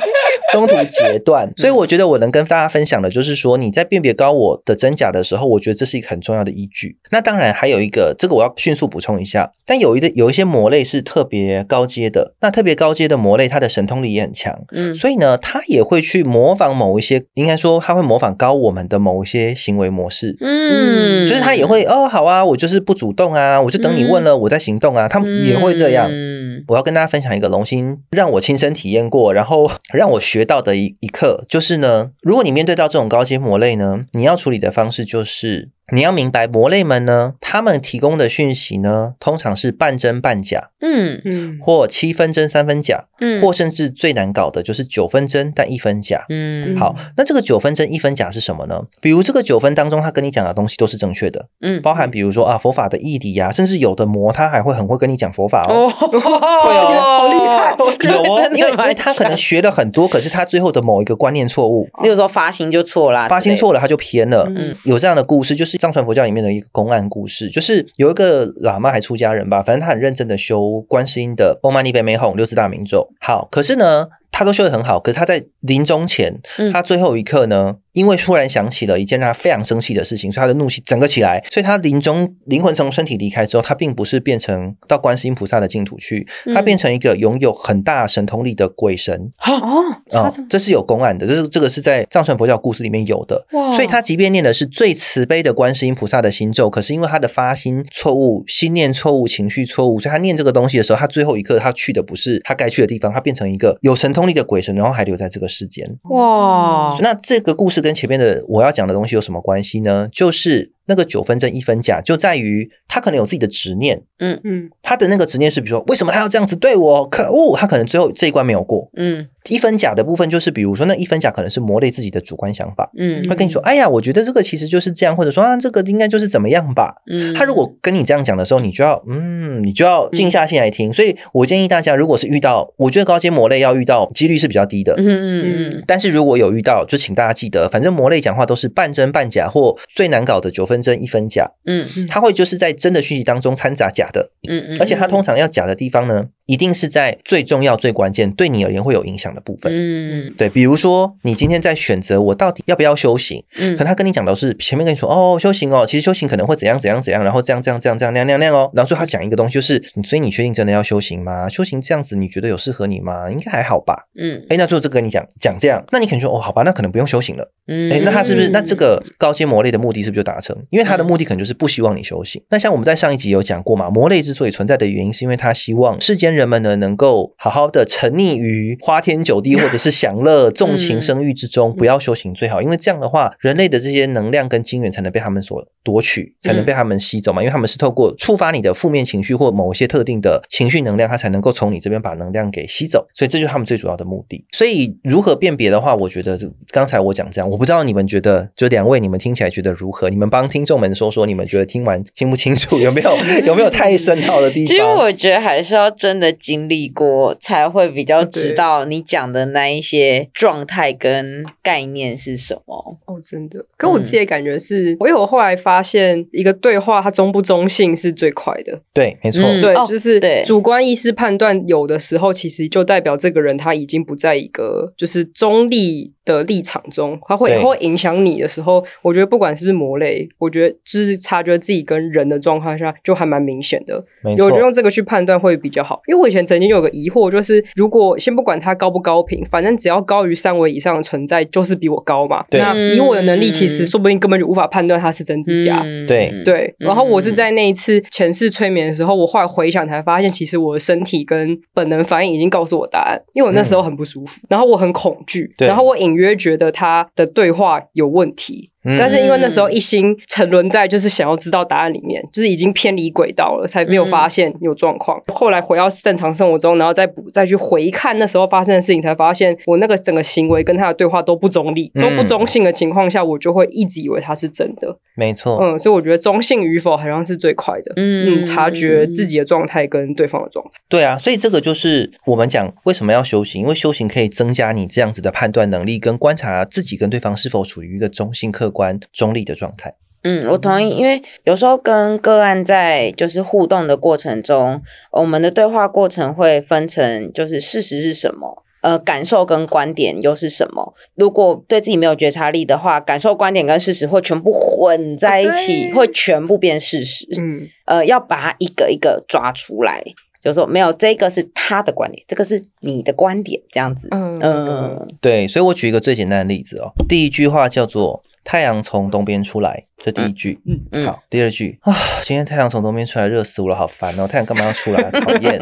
中途截断。所以我觉得我能跟大家分享的就是说，你在辨别高我的真假的时候，我觉得这是一个很重要的依据。那当然还有一个，这个我要迅速补充一下，但有一的有一些魔类是特别高阶的，那特别高阶的魔类，它的神通力也很强。嗯所以呢，它也会去模仿某一些，应该说它会模仿高我们的某一些行为模式。嗯，就是他也会哦，好啊，我就是不主动啊，我就等你问了，我再行动啊，他们也会这样。嗯我要跟大家分享一个龙心让我亲身体验过，然后让我学到的一一课，就是呢，如果你面对到这种高阶魔类呢，你要处理的方式就是。你要明白，魔类们呢，他们提供的讯息呢，通常是半真半假，嗯。嗯，或七分真三分假，嗯，或甚至最难搞的就是九分真但一分假。嗯。好，那这个九分真一分假是什么呢？比如这个九分当中，他跟你讲的东西都是正确的，嗯。包含比如说啊佛法的义理啊，甚至有的魔他还会很会跟你讲佛法哦。哦，会哦。好厉害哦有哦，因为因为他可能学了很多，可是他最后的某一个观念错误，例如说发心就错了，发心错了他就偏了。嗯。有这样的故事，就是藏传佛教里面的一个公案故事，就是有一个喇嘛还出家人吧，反正他很认真的修观世音的嗡嘛呢呗美吽六字大明咒。好，可是呢，他都修得很好，可是他在临终前，嗯。他最后一刻呢，因为突然想起了一件让他非常生气的事情，所以他的怒气整个起来，所以他临终灵魂从身体离开之后，他并不是变成到观世音菩萨的净土去，他嗯变成一个拥有很大神通力的鬼神。哦，哦，这是有公案的，这是这个是在藏传佛教故事里面有的。哇。所以他即便念的是最慈悲的观世音菩萨的心咒，可是因为他的发心错误、心念错误、情绪错误，所以他念这个东西的时候，他最后一刻他去的不是他该去的地方，他变成一个有神通力的鬼神，然后还留在这个世间。哇，那这个故事跟前面的我要讲的东西有什么关系呢？就是那个九分真一分假，就在于他可能有自己的执念，嗯嗯，他的那个执念是，比如说为什么他要这样子对我？可恶！他可能最后这一关没有过。嗯一分假的部分就是，比如说那一分假可能是魔类自己的主观想法，嗯会跟你说，哎呀，我觉得这个其实就是这样，或者说啊，这个应该就是怎么样吧。嗯，他如果跟你这样讲的时候，你就要嗯，你就要静下心来听。所以我建议大家，如果是遇到，我觉得高阶魔类要遇到几率是比较低的。嗯嗯嗯但是如果有遇到，就请大家记得，反正魔类讲话都是半真半假，或最难搞的九分真一分假，嗯。他会就是在真的讯息当中掺杂假的，嗯嗯，而且他通常要假的地方呢，一定是在最重要、最关键，对你而言会有影响的部分。嗯对，比如说你今天在选择我到底要不要修行，嗯可能他跟你讲的是前面跟你说哦修行哦，其实修行可能会怎样怎样怎样，然后这样这样这样这样那样那样那样哦，然后最后他讲一个东西就是，所以你确定真的要修行吗？修行这样子你觉得有适合你吗？应该还好吧。嗯哎，那最后这个跟你讲讲这样，那你可能说哦好吧，那可能不用修行了。嗯，哎，那他是不是那这个高阶魔类的目的是不是就达成？因为他的目的可能就是不希望你修行。那像我们在上一集有讲过嘛，魔类之所以存在的原因，是因为他希望世间人们呢能够好好的沉溺于花天酒地 或者是享乐、纵情生育之中，不要修行最好。因为这样的话，人类的这些能量跟精元才能被他们所夺取，才能被他们吸走嘛。因为他们是透过触发你的负面情绪或某一些特定的情绪能量，它才能够从你这边把能量给吸走。所以这就是他们最主要的目的。所以如何辨别的话，我觉得这刚才我讲这样，我不知道你们觉得，就两位你们听起来觉得如何？你们帮听众们说说，你们觉得听完清不清楚？有没有有没有太深奥的地方？其实我觉得还是要真的的经历过，才会比较知道你讲的那一些状态跟概念是什么。哦，真的。可我自己的感觉是，因为我后来发现，一个对话它中不中性是最快的。对，没错，对，哦就是对主观意识判断，有的时候其实就代表这个人他已经不在一个就是中立的立场中，他会对会影响你的时候，我觉得不管是不是魔类，我觉得就是察觉自己跟人的状况下，就还蛮明显的。没错我觉得。用这个去判断会比较好，因为我以前曾经有个疑惑，就是如果先不管它高不高频，反正只要高于三维以上的存在，就是比我高嘛。对那以我的能力，其实嗯说不定根本就无法判断它是真是假。嗯对对，然后我是嗯在那一次前世催眠的时候，我后来回想才发现，其实我的身体跟本能反应已经告诉我答案，因为我那时候很不舒服，然后我很恐惧，然后我隐约觉得他的对话有问题。嗯但是因为那时候一心沉沦在就是想要知道答案里面，就是已经偏离轨道了，才没有发现有状况。后来回到正常生活中，然后再补再去回看那时候发生的事情，才发现我那个整个行为跟他的对话都不中立、嗯都不中性的情况下，我就会一直以为他是真的。没错，嗯，所以我觉得中性与否好像是最快的。嗯嗯，察觉自己的状态跟对方的状态。对啊，所以这个就是我们讲为什么要修行，因为修行可以增加你这样子的判断能力，跟观察自己跟对方是否处于一个中性、客观、中立的状态。嗯，我同意，因为有时候跟个案在就是互动的过程中，我们的对话过程会分成就是事实是什么。呃，感受跟观点又是什么？如果对自己没有觉察力的话，感受、观点跟事实会全部混在一起，对会全部变事实。嗯，呃，要把它一个一个抓出来，就是说没有这个是他的观点，这个是你的观点，这样子。嗯嗯对，所以我举一个最简单的例子哦。第一句话叫做“太阳从东边出来”，这第一句。嗯嗯好，第二句啊，今天太阳从东边出来，热死我了，好烦哦！太阳干嘛要出来？讨厌。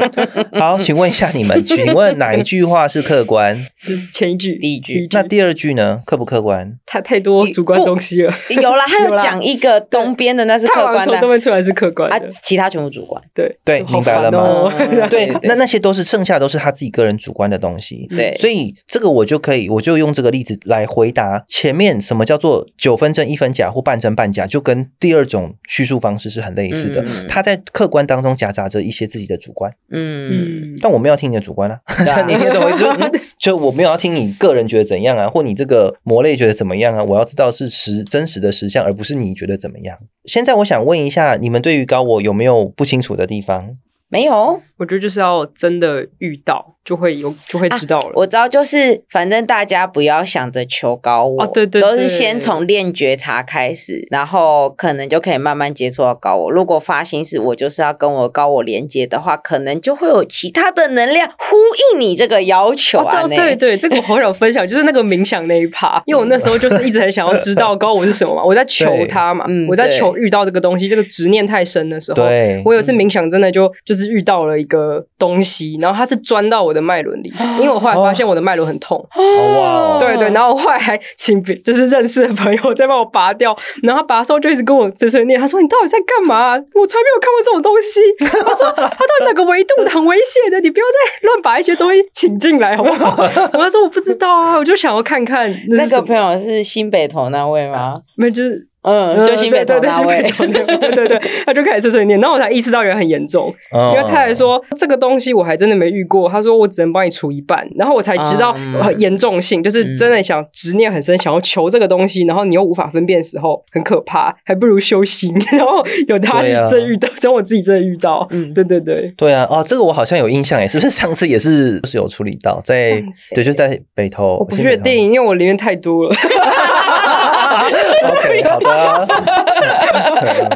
好，请问一下你们，请问哪一句话是客观？前一句，第一句那第二句呢？客不客观？太太多主观东西了。有啦，他有讲一个东边的那是太阳从客观的东边出来是客观啊的，，其他全部主观。对对明白了吗对，那那些都是剩下都是他自己个人主观的东西。对，所以这个我就可以，我就用这个例子来回答前面什么叫做九分真一分假或半真半假，就跟第二种叙述方式是很类似的。嗯他在客观当中夹杂着一些自己的主观，嗯嗯，但我没有要听你的主观啊，你听懂我意思？嗯 就我没有要听你个人觉得怎样啊，或你这个魔类觉得怎么样啊，我要知道是实真实的实相，而不是你觉得怎么样。现在我想问一下，你们对于高我有没有不清楚的地方？没有，我觉得就是要真的遇到，就会有就会知道了。我知道，就是反正大家不要想着求高我，啊对对对都是先从练觉察开始，然后可能就可以慢慢接触到高我。如果发心是我就是要跟我高我连接的话，可能就会有其他的能量呼应你这个要求啊。哦，对对对，这个我好想分享，就是那个冥想那一趴，因为我那时候就是一直很想要知道高我是什么嘛，我在 求他嘛嗯，我在求遇到这个东西，这个执念太深的时候，对我有一次冥想真的就就是遇到了一个东西，然后它是钻到我的脉轮里，因为我后来发现我的脉轮很痛，哦哇哦对对，然后我后来还请别就是认识的朋友再帮我拔掉，然后他拔的时候就一直跟我碎碎念，他说你到底在干嘛？我从来没有看过这种东西。他说他到底哪个维度的很危险的，你不要再乱把一些东西请进来好不好？我就说我不知道啊，我就想要看看那个朋友是新北投那位吗？没就是。嗯，就新北投对对对对对对，他就开始碎碎念，然后我才意识到人很严重，哦。因为他还说这个东西我还真的没遇过，他说我只能帮你除一半，然后我才知道严重性，就是真的想执念很深，想要求这个东西，然后你又无法分辨的时候，很可怕，还不如修行。然后有他真遇到，等我自己真的遇到，嗯。对对对，对啊，哦，这个我好像有印象诶，是不是上次也是是有处理到在对，就是在北投，我不确定，因为我里面太多了，OK，好的，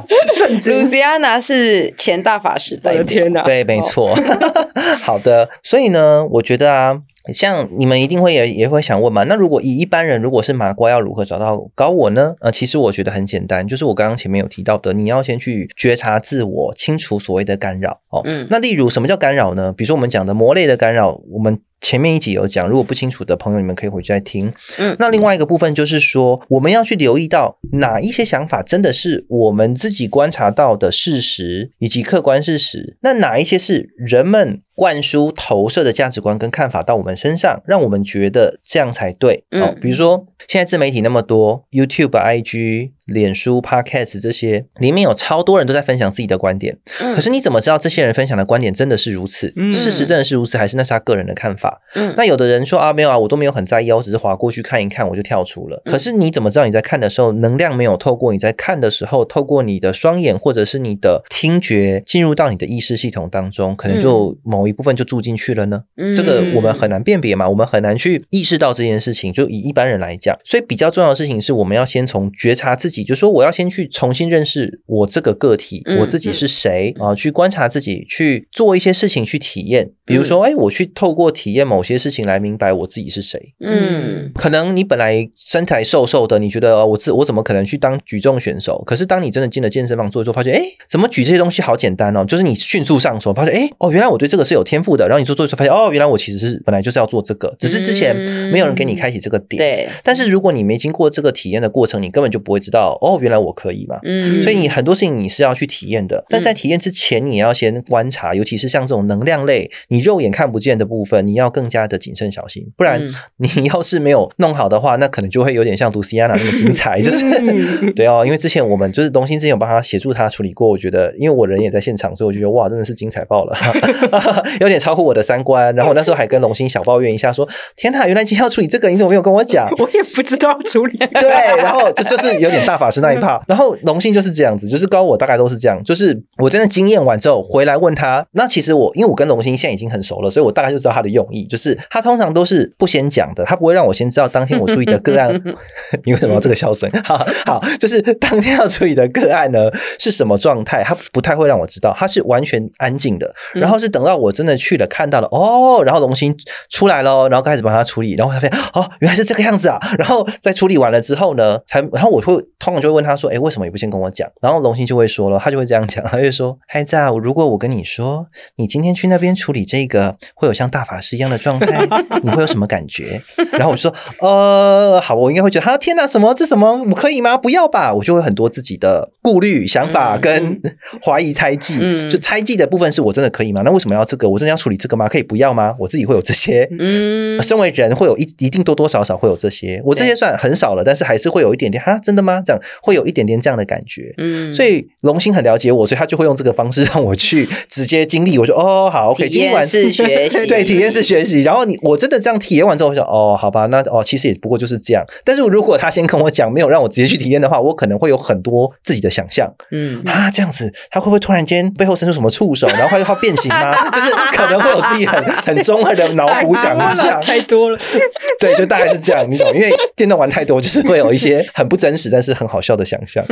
震惊，Luciana 是前大法师我代表，的天哪！对，没错。好的，所以呢，我觉得啊，像你们一定会也也会想问嘛，那如果以一般人如果是麻瓜，要如何找到高我呢？呃，其实我觉得很简单，就是我刚刚前面有提到的，你要先去觉察自我，清除所谓的干扰。哦，嗯那例如什么叫干扰呢？比如说我们讲的魔类的干扰，我们。前面一集有讲，如果不清楚的朋友，你们可以回去再听。嗯那另外一个部分就是说，我们要去留意到哪一些想法真的是我们自己观察到的事实以及客观事实，那哪一些是人们灌输投射的价值观跟看法到我们身上，让我们觉得这样才对。哦，比如说现在自媒体那么多，YouTube、IG。脸书、Podcast 这些里面有超多人都在分享自己的观点，可是你怎么知道这些人分享的观点真的是如此？事实真的是如此，还是那是他个人的看法？那有的人说啊，没有啊，我都没有很在意，我只是划过去看一看，我就跳出了。可是你怎么知道你在看的时候，能量没有透过你在看的时候，透过你的双眼或者是你的听觉进入到你的意识系统当中，可能就某一部分就住进去了呢？这个我们很难辨别嘛，我们很难去意识到这件事情。就以一般人来讲，所以比较重要的事情是我们要先从觉察自己。就说我要先去重新认识我这个个体，我自己是谁啊？去观察自己，去做一些事情，去体验。比如说，哎，我去透过体验某些事情来明白我自己是谁。嗯，可能你本来身材瘦瘦的，你觉得我自我怎么可能去当举重选手？可是当你真的进了健身房做一做，发现哎，怎么举这些东西好简单哦？就是你迅速上手，发现哎，哦，原来我对这个是有天赋的。然后你做做一做，发现哦，原来我其实是本来就是要做这个，只是之前没有人给你开启这个点。对。但是如果你没经过这个体验的过程，你根本就不会知道哦，原来我可以嘛。嗯。所以你很多事情你是要去体验的，但是在体验之前，你也要先观察，尤其是像这种能量类，你肉眼看不见。的部分你要更加的谨慎小心，不然你要是没有弄好的话，那可能就会有点像卢西安娜那么精彩，就是对哦。因为之前我们就是东心之前有帮他协助他处理过，我觉得因为我人也在现场，所以我觉得哇，真的是精彩爆了，有点超乎我的三观。然后那时候还跟龙心小抱怨一下，说天哪，原来今天要处理这个，你怎么没有跟我讲？我也不知道处理。对，然后这就是有点大法师那一趴。然后龙心就是这样子，就是高我大概都是这样，就是我真的经验完之后回来问他，那其实我因为我跟龙心现在已经很熟了，所以我大概。就知道他的用意，就是他通常都是不先讲的，他不会让我先知道当天我处理的个案。你为什么要这个笑声？好好，就是当天要处理的个案呢是什么状态，他不太会让我知道，他是完全安静的。然后是等到我真的去了，看到了哦，然后龙星出来了，然后开始帮他处理，然后他发现哦，原来是这个样子啊。然后在处理完了之后呢，才然后我会通常就会问他说：“哎，为什么也不先跟我讲？”然后龙星就会说了，他就会这样讲，他就说：“孩子啊，如果我跟你说，你今天去那边处理这个，会有。”像大法师一样的状态，你会有什么感觉？然后我就说，呃，好，我应该会觉得，哈，天哪，什么？这什么？我可以吗？不要吧！我就会很多自己的顾虑、想法跟怀疑、猜忌。就猜忌的部分是我真的可以吗？那为什么？要这个？我真的要处理这个吗？可以不要吗？我自己会有这些。嗯，身为人会有一一定多多少少会有这些。我这些算很少了，但是还是会有一点点。哈，真的吗？这样会有一点点这样的感觉。嗯，所以龙心很了解我，所以他就会用这个方式 让我去直接经历。我说，哦，好，OK，经历完是学习。对，体验式学习。然后你我真的这样体验完之后，我想哦，好吧，那哦，其实也不过就是这样。但是如果他先跟我讲，没有让我直接去体验的话，我可能会有很多自己的想象。嗯啊，这样子，他会不会突然间背后伸出什么触手，然后会他变形吗？就是可能会有自己很很中二的脑补想象，太多了。对，就大概是这样，你懂？因为电动玩太多，就是会有一些很不真实，但是很好笑的想象。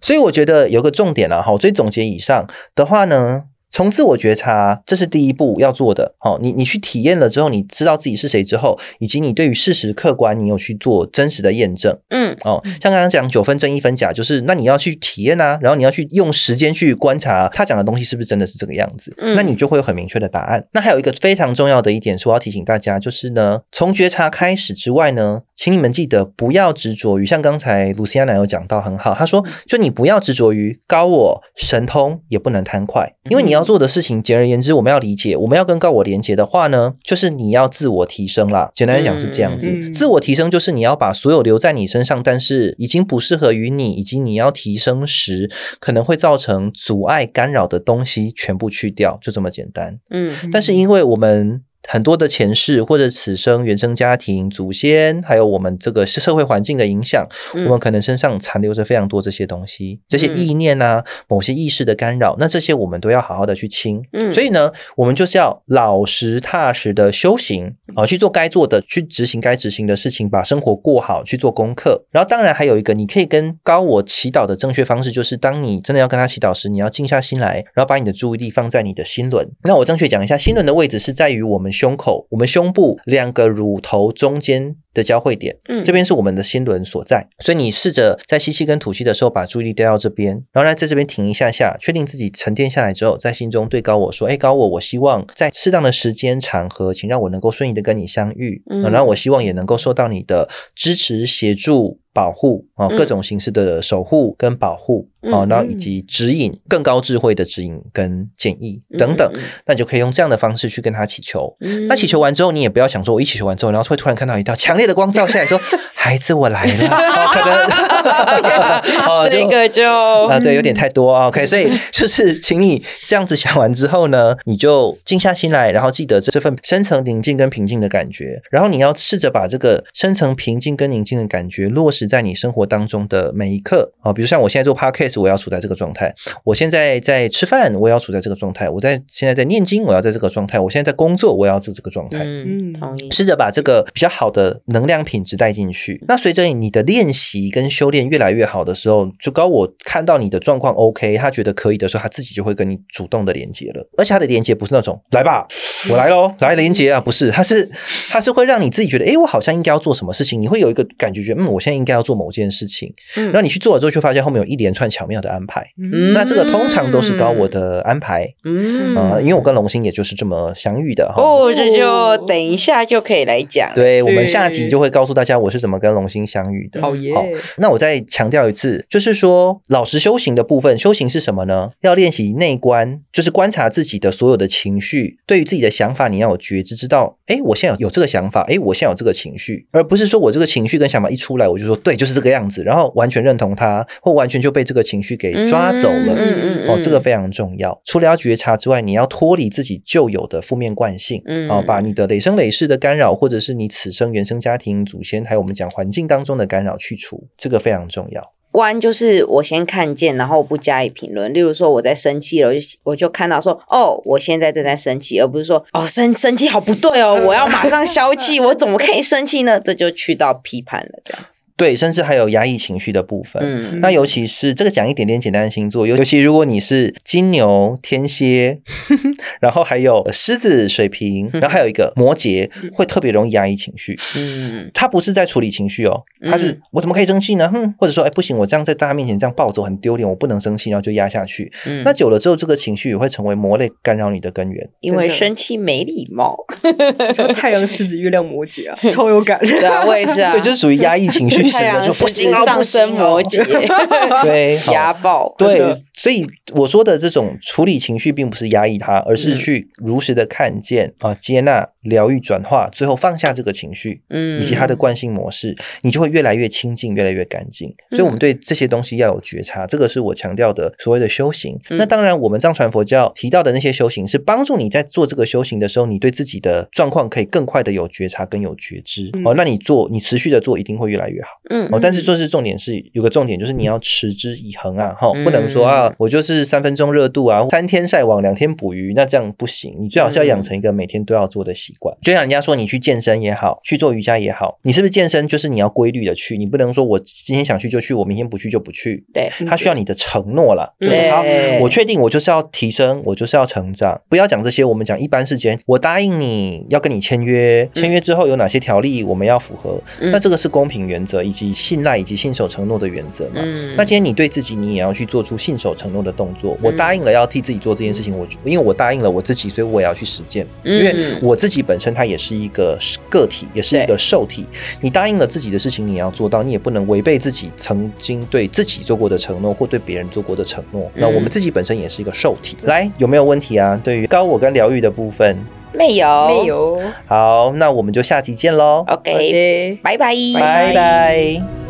所以我觉得有个重点啊，哈，所以总结以上的话呢。从自我觉察，这是第一步要做的。好，你你去体验了之后，你知道自己是谁之后，以及你对于事实客观，你有去做真实的验证。嗯，哦，像刚刚讲九分真一分假，就是那你要去体验啊，然后你要去用时间去观察他讲的东西是不是真的是这个样子。嗯，那你就会有很明确的答案。那还有一个非常重要的一点是，我要提醒大家，就是呢，从觉察开始之外呢，请你们记得不要执着于像刚才卢西安奶有讲到很好，他说，就你不要执着于高我神通，也不能贪快，因为你要。做的事情，简而言之，我们要理解，我们要跟高我连接的话呢，就是你要自我提升啦。简单来讲是这样子，自我提升就是你要把所有留在你身上，但是已经不适合于你，以及你要提升时可能会造成阻碍干扰的东西全部去掉，就这么简单。嗯，但是因为我们。很多的前世或者此生原生家庭、祖先，还有我们这个社会环境的影响，我们可能身上残留着非常多这些东西，这些意念啊，某些意识的干扰，那这些我们都要好好的去清。嗯，所以呢，我们就是要老实踏实的修行啊，去做该做的，去执行该执行的事情，把生活过好，去做功课。然后，当然还有一个，你可以跟高我祈祷的正确方式，就是当你真的要跟他祈祷时，你要静下心来，然后把你的注意力放在你的心轮。那我正确讲一下，心轮的位置是在于我们。胸口，我们胸部两个乳头中间的交汇点，嗯，这边是我们的心轮所在。所以你试着在吸气跟吐气的时候，把注意力带到这边，然后呢，在这边停一下下，确定自己沉淀下来之后，在心中对高我说：“哎，高我，我希望在适当的时间场合，请让我能够顺利的跟你相遇，然后我希望也能够受到你的支持、协助、保护啊，各种形式的守护跟保护。”哦，嗯然后以及指引更高智慧的指引跟建议等等那你就可以用这样的方式去跟他祈求。嗯那祈求完之后，你也不要想说，我一祈求完之后，然后会突然看到一道强烈的光照下来说：“孩子，我来了。哦”可能 哦，这个就啊，对，有点太多啊。OK，所以就是 请你这样子想完之后呢，你就静下心来，然后记得这份深层宁静跟平静的感觉，然后你要试着把这个深层平静跟宁静的感觉落实在你生活当中的每一刻啊。比如像我现在做 Podcast，我要处在这个状态；我现在在吃饭，我也要处在这个状态；我在现在在念经，我要在这个状态；我现在在工作，我也要在这个状态。嗯，嗯同意。试着把这个比较好的能量品质带进去。那随着你的练习跟修炼越来越好的时候，就高我看到你的状况 OK，他觉得可以的时候，他自己就会跟你主动的连接了。而且他的连接不是那种来吧，我来喽，来连接啊，不是，他是他是会让你自己觉得，诶，我好像应该要做什么事情，你会有一个感觉，觉得嗯，我现在应该要做某件事情。嗯然后你去做了之后，就发现后面有一连串巧妙的安排。嗯那这个通常都是高我的安排。嗯呃，因为我跟龙星也就是这么相遇的哈。哦，这就等一下就可以来讲。，对，我们下集就会告诉大家我是怎么跟龙星相遇的。好耶，好那我再强调一次，就是说老实修行的部分，修行是什么呢？要练习内观，就是观察自己的所有的情绪，对于自己的想法，你要有觉知，知道，哎，我现在有这个想法，哎，我现在有这个情绪，而不是说我这个情绪跟想法一出来，我就说对，就是这个样子，然后完全认同它，或完全就被这个情绪给抓走了。嗯哦，这个非常重要。除了要觉察之外，你要脱离自己旧有的负面惯性，嗯哦，把你的累生累世的干扰，或者是你此生原生家庭、祖先，还有我们讲环境当中的干扰去除，这个非常重要。观就是我先看见，然后不加以评论。例如说我在生气了，我就我就看到说，哦，我现在正在生气，而不是说，哦，生生气好不对哦，我要马上消气，我怎么可以生气呢？这就去到批判了，这样子。对，甚至还有压抑情绪的部分。嗯那尤其是这个讲一点点简单的星座，尤尤其如果你是金牛、天蝎，然后还有狮子、水瓶，然后还有一个摩羯，会特别容易压抑情绪。嗯 他不是在处理情绪哦，他是、嗯我怎么可以生气呢？哼，或者说，哎，不行，我这样在大家面前这样暴走很丢脸，我不能生气，然后就压下去。嗯那久了之后，这个情绪也会成为魔类干扰你的根源。因为生气没礼貌。太阳狮子、月亮摩羯啊，超有感。对啊，我也是啊。对，就是属于压抑情绪型太的，阳就不狮行啊，子上不行哦升摩羯，对，好压爆。对，所以我说的这种处理情绪，并不是压抑它，而是嗯去如实的看见啊、接纳、疗愈、转化，最后放下这个情绪。嗯以及它的惯性模式，你就会越来越清净，越来越干净。所以，我们对这些东西要有觉察，这个是我强调的所谓的修行。嗯那当然，我们藏传佛教提到的那些修行，是帮助你在做这个修行的时候，你对自己的状况可以更快的有觉察跟有觉知。嗯哦，那你做，你持续的做，一定会越来越好。嗯哦，但是说是重点是有个重点，就是你要持之以恒啊，哈、嗯不能说啊，我就是三分钟热度啊，三天晒网，两天捕鱼，那这样不行。你最好是要养成一个每天都要做的习惯。就像人家说，你去健身也好，去做瑜伽也好，你是不是健身就是你要规律的去，你不能说我今天想去就去，我明天不去就不去。对，他需要你的承诺啦，就是对好，我确定我就是要提升，我就是要成长。不要讲这些，我们讲一般事件，我答应你要跟你签约，签约之后有哪些条例我们要符合，嗯那这个是公平原则以及信赖以及信守承诺的原则嘛。嗯那今天你对自己，你也要去做出信守承诺的动作。我答应了要替自己做这件事情，我因为我答应了我自己，所以我也要去实践。嗯因为我自己本身它也是一个个体，也是一个受体。你答应了自己的事情，你也要做到，你也不能违背自己曾经对自己做过的承诺，或对别人做过的承诺。那我们自己本身也是一个受体。来，有没有问题啊？对于高我跟疗愈的部分，没有没。有。好，那我们就下集见喽，哦 OK，拜拜，拜拜